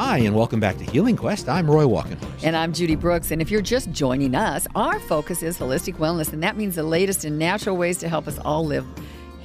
Hi, and welcome back to Healing Quest. I'm Roy Walkenhorst. And I'm Judy Brooks. And if you're just joining us, our focus is holistic wellness, and that means the latest in natural ways to help us all live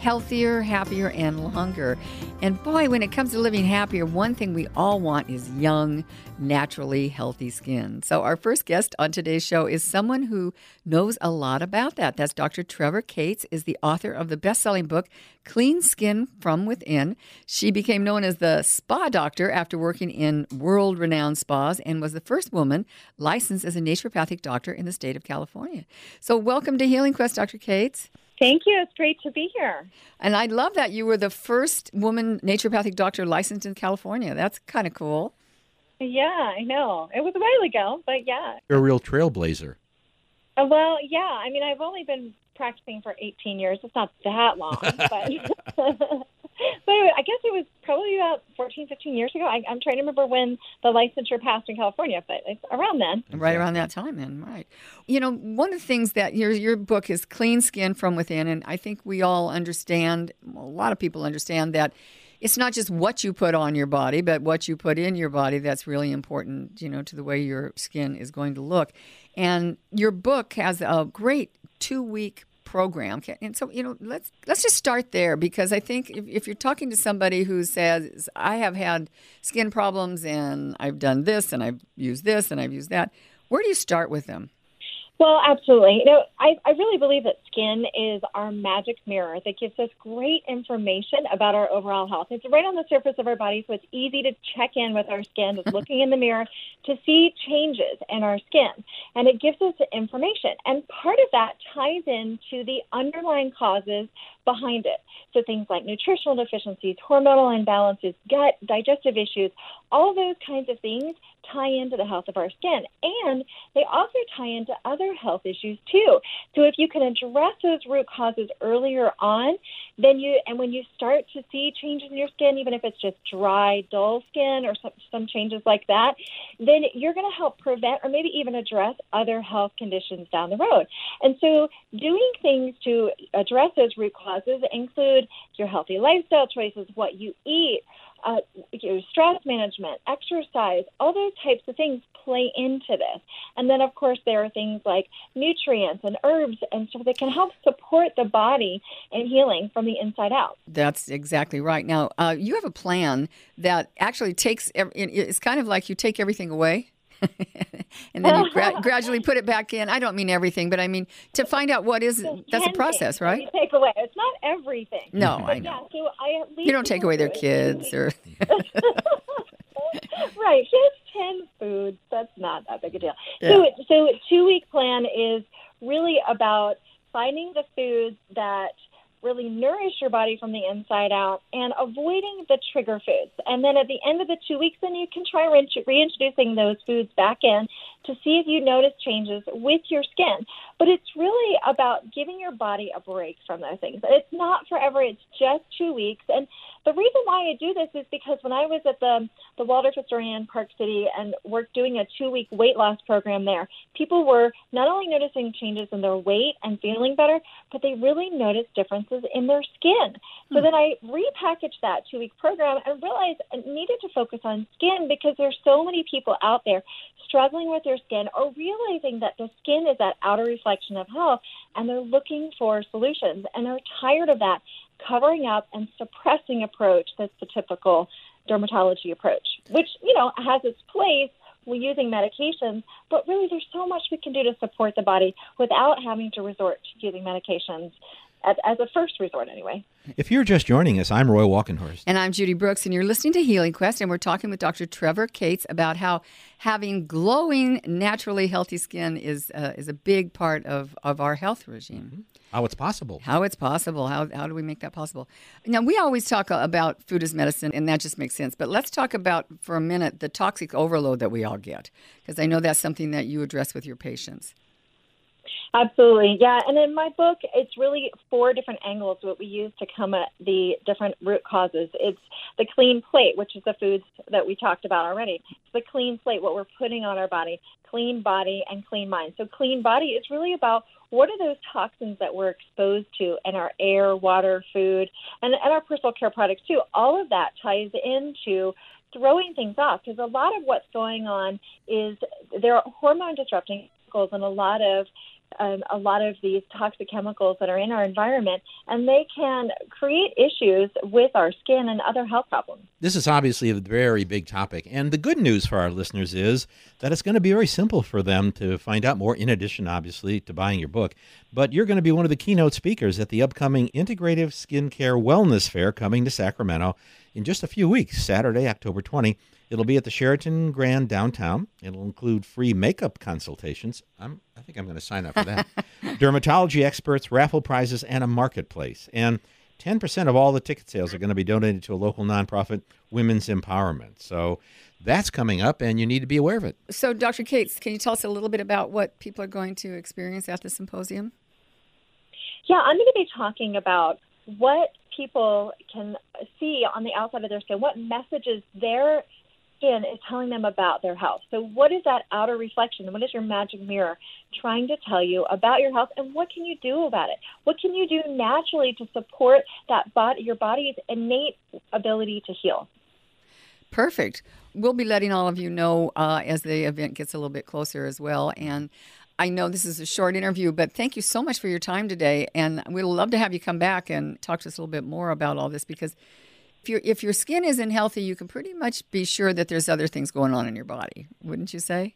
healthier, happier, and longer. And boy, when it comes to living happier, one thing we all want is young, naturally healthy skin. So, our first guest on today's show is someone who knows a lot about that. That's Dr. Trevor Cates, is the author of the best-selling book Clean Skin from Within. She became known as the spa doctor after working in world-renowned spas and was the first woman licensed as a naturopathic doctor in the state of California. So, welcome to Healing Quest, Dr. Cates. Thank you. It's great to be here. And I love that you were the first woman naturopathic doctor licensed in California. That's kind of cool. Yeah, I know. It was a while ago, but yeah. You're a real trailblazer. Uh, well, yeah. I mean, I've only been practicing for 18 years. It's not that long, but but I guess it was probably about 14, 15 years ago. I, am trying to remember when the licensure passed in California, but it's around then. Right around that time, then, right. You know, one of the things that your your book is clean skin from within, and I think we all understand. A lot of people understand that it's not just what you put on your body, but what you put in your body that's really important, you know, to the way your skin is going to look. And your book has a great two week program. And so, you know, let's let's just start there because I think if, if you're talking to somebody who says, "I have had skin problems and I've done this and I've used this and I've used that," where do you start with them? Well, absolutely. You know, I, I really believe that skin is our magic mirror that gives us great information about our overall health. It's right on the surface of our body, so it's easy to check in with our skin, just looking in the mirror to see changes in our skin. And it gives us information. And part of that ties into the underlying causes behind it. So things like nutritional deficiencies, hormonal imbalances, gut, digestive issues, all those kinds of things tie into the health of our skin. And they also tie into other health issues too. So if you can address those root causes earlier on, then you, and when you start to see changes in your skin, even if it's just dry, dull skin or some, some changes like that, then you're going to help prevent or maybe even address other health conditions down the road. And so doing things to address those root causes include your healthy lifestyle choices, what you eat, uh, you know, stress management, exercise, all those types of things play into this. And then, of course, there are things like nutrients and herbs and stuff that can help support the body in healing from the inside out. That's exactly right. Now, uh, you have a plan that actually takes, it's kind of like you take everything away and then you gra- gradually put it back in. I don't mean everything, but I mean to find out what is that's a process, right? Take away. It's not everything. No, I know. Yeah, so I you don't take away their kids or. right, just ten foods. That's not that big a deal. Yeah. So, so two week plan is really about finding the foods that really nourish your body from the inside out and avoiding the trigger foods. And then at the end of the two weeks, then you can try reintroducing those foods back in to see if you notice changes with your skin. But it's really about giving your body a break from those things. It's not forever, it's just two weeks. And the reason why I do this is because when I was at the, the Waldorf Astoria in Park City and worked doing a two week weight loss program there, people were not only noticing changes in their weight and feeling better, but they really noticed differences in their skin. So hmm. then I repackaged that two week program and realized I needed to focus on skin because there's so many people out there struggling with their skin or realizing that the skin is that outer reflection of health and they're looking for solutions and they're tired of that covering up and suppressing approach that's the typical dermatology approach, which, you know, has its place we're using medications, but really there's so much we can do to support the body without having to resort to using medications as, as a first resort, anyway. If you're just joining us, I'm Roy Walkenhorst. And I'm Judy Brooks, and you're listening to Healing Quest, and we're talking with Dr. Trevor Cates about how having glowing, naturally healthy skin is, uh, is a big part of, of our health regime. Mm-hmm. How it's possible. How it's possible. How, how do we make that possible? Now, we always talk about food as medicine, and that just makes sense. But let's talk about, for a minute, the toxic overload that we all get, because I know that's something that you address with your patients. Absolutely, yeah. And in my book, it's really four different angles what we use to come at the different root causes. It's the clean plate, which is the foods that we talked about already. It's the clean plate, what we're putting on our body, clean body and clean mind. So clean body is really about what are those toxins that we're exposed to in our air, water, food, and, and our personal care products too. All of that ties into throwing things off because a lot of what's going on is there are hormone disrupting chemicals and a lot of um, a lot of these toxic chemicals that are in our environment, and they can create issues with our skin and other health problems. This is obviously a very big topic, and the good news for our listeners is that it's going to be very simple for them to find out more, in addition, obviously, to buying your book. But you're going to be one of the keynote speakers at the upcoming Integrative Skincare Wellness Fair coming to Sacramento in just a few weeks, Saturday, October 20. It'll be at the Sheraton Grand downtown. It'll include free makeup consultations. I'm, I think I'm going to sign up for that. Dermatology experts, raffle prizes, and a marketplace. And 10% of all the ticket sales are going to be donated to a local nonprofit, Women's Empowerment. So that's coming up, and you need to be aware of it. So, Dr. Cates, can you tell us a little bit about what people are going to experience at the symposium? Yeah, I'm going to be talking about what people can see on the outside of their skin, what messages their skin is telling them about their health. So, what is that outer reflection? What is your magic mirror trying to tell you about your health, and what can you do about it? What can you do naturally to support that body, your body's innate ability to heal? Perfect. We'll be letting all of you know uh, as the event gets a little bit closer as well. And I know this is a short interview, but thank you so much for your time today. And we'd love to have you come back and talk to us a little bit more about all this because if your if your skin isn't healthy, you can pretty much be sure that there's other things going on in your body, wouldn't you say?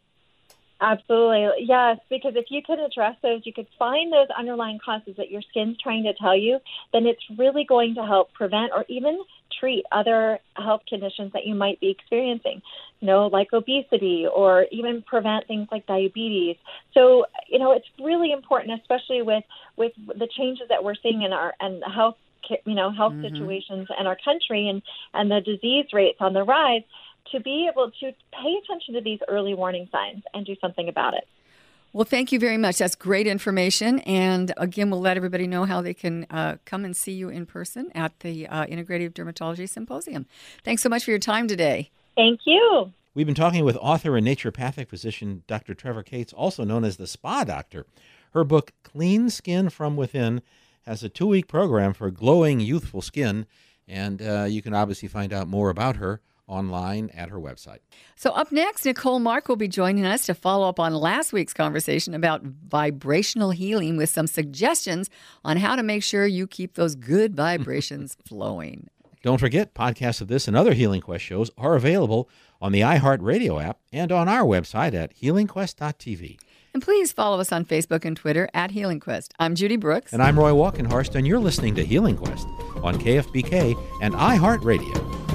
Absolutely. Yes, because if you could address those, you could find those underlying causes that your skin's trying to tell you, then it's really going to help prevent or even treat other health conditions that you might be experiencing, you know, like obesity or even prevent things like diabetes. So, you know, it's really important, especially with, with the changes that we're seeing in our and health you know health mm-hmm. situations in our country and and the disease rates on the rise to be able to pay attention to these early warning signs and do something about it. Well, thank you very much. That's great information. And again, we'll let everybody know how they can uh, come and see you in person at the uh, Integrative Dermatology Symposium. Thanks so much for your time today. Thank you. We've been talking with author and naturopathic physician Dr. Trevor Cates, also known as the Spa Doctor. Her book, Clean Skin from Within, has a two week program for glowing, youthful skin, and uh, you can obviously find out more about her online at her website. So, up next, Nicole Mark will be joining us to follow up on last week's conversation about vibrational healing with some suggestions on how to make sure you keep those good vibrations flowing. Don't forget, podcasts of this and other Healing Quest shows are available on the iHeartRadio app and on our website at healingquest.tv. And please follow us on Facebook and Twitter at Healing Quest. I'm Judy Brooks. And I'm Roy Walkenhorst, and you're listening to Healing Quest on KFBK and iHeartRadio.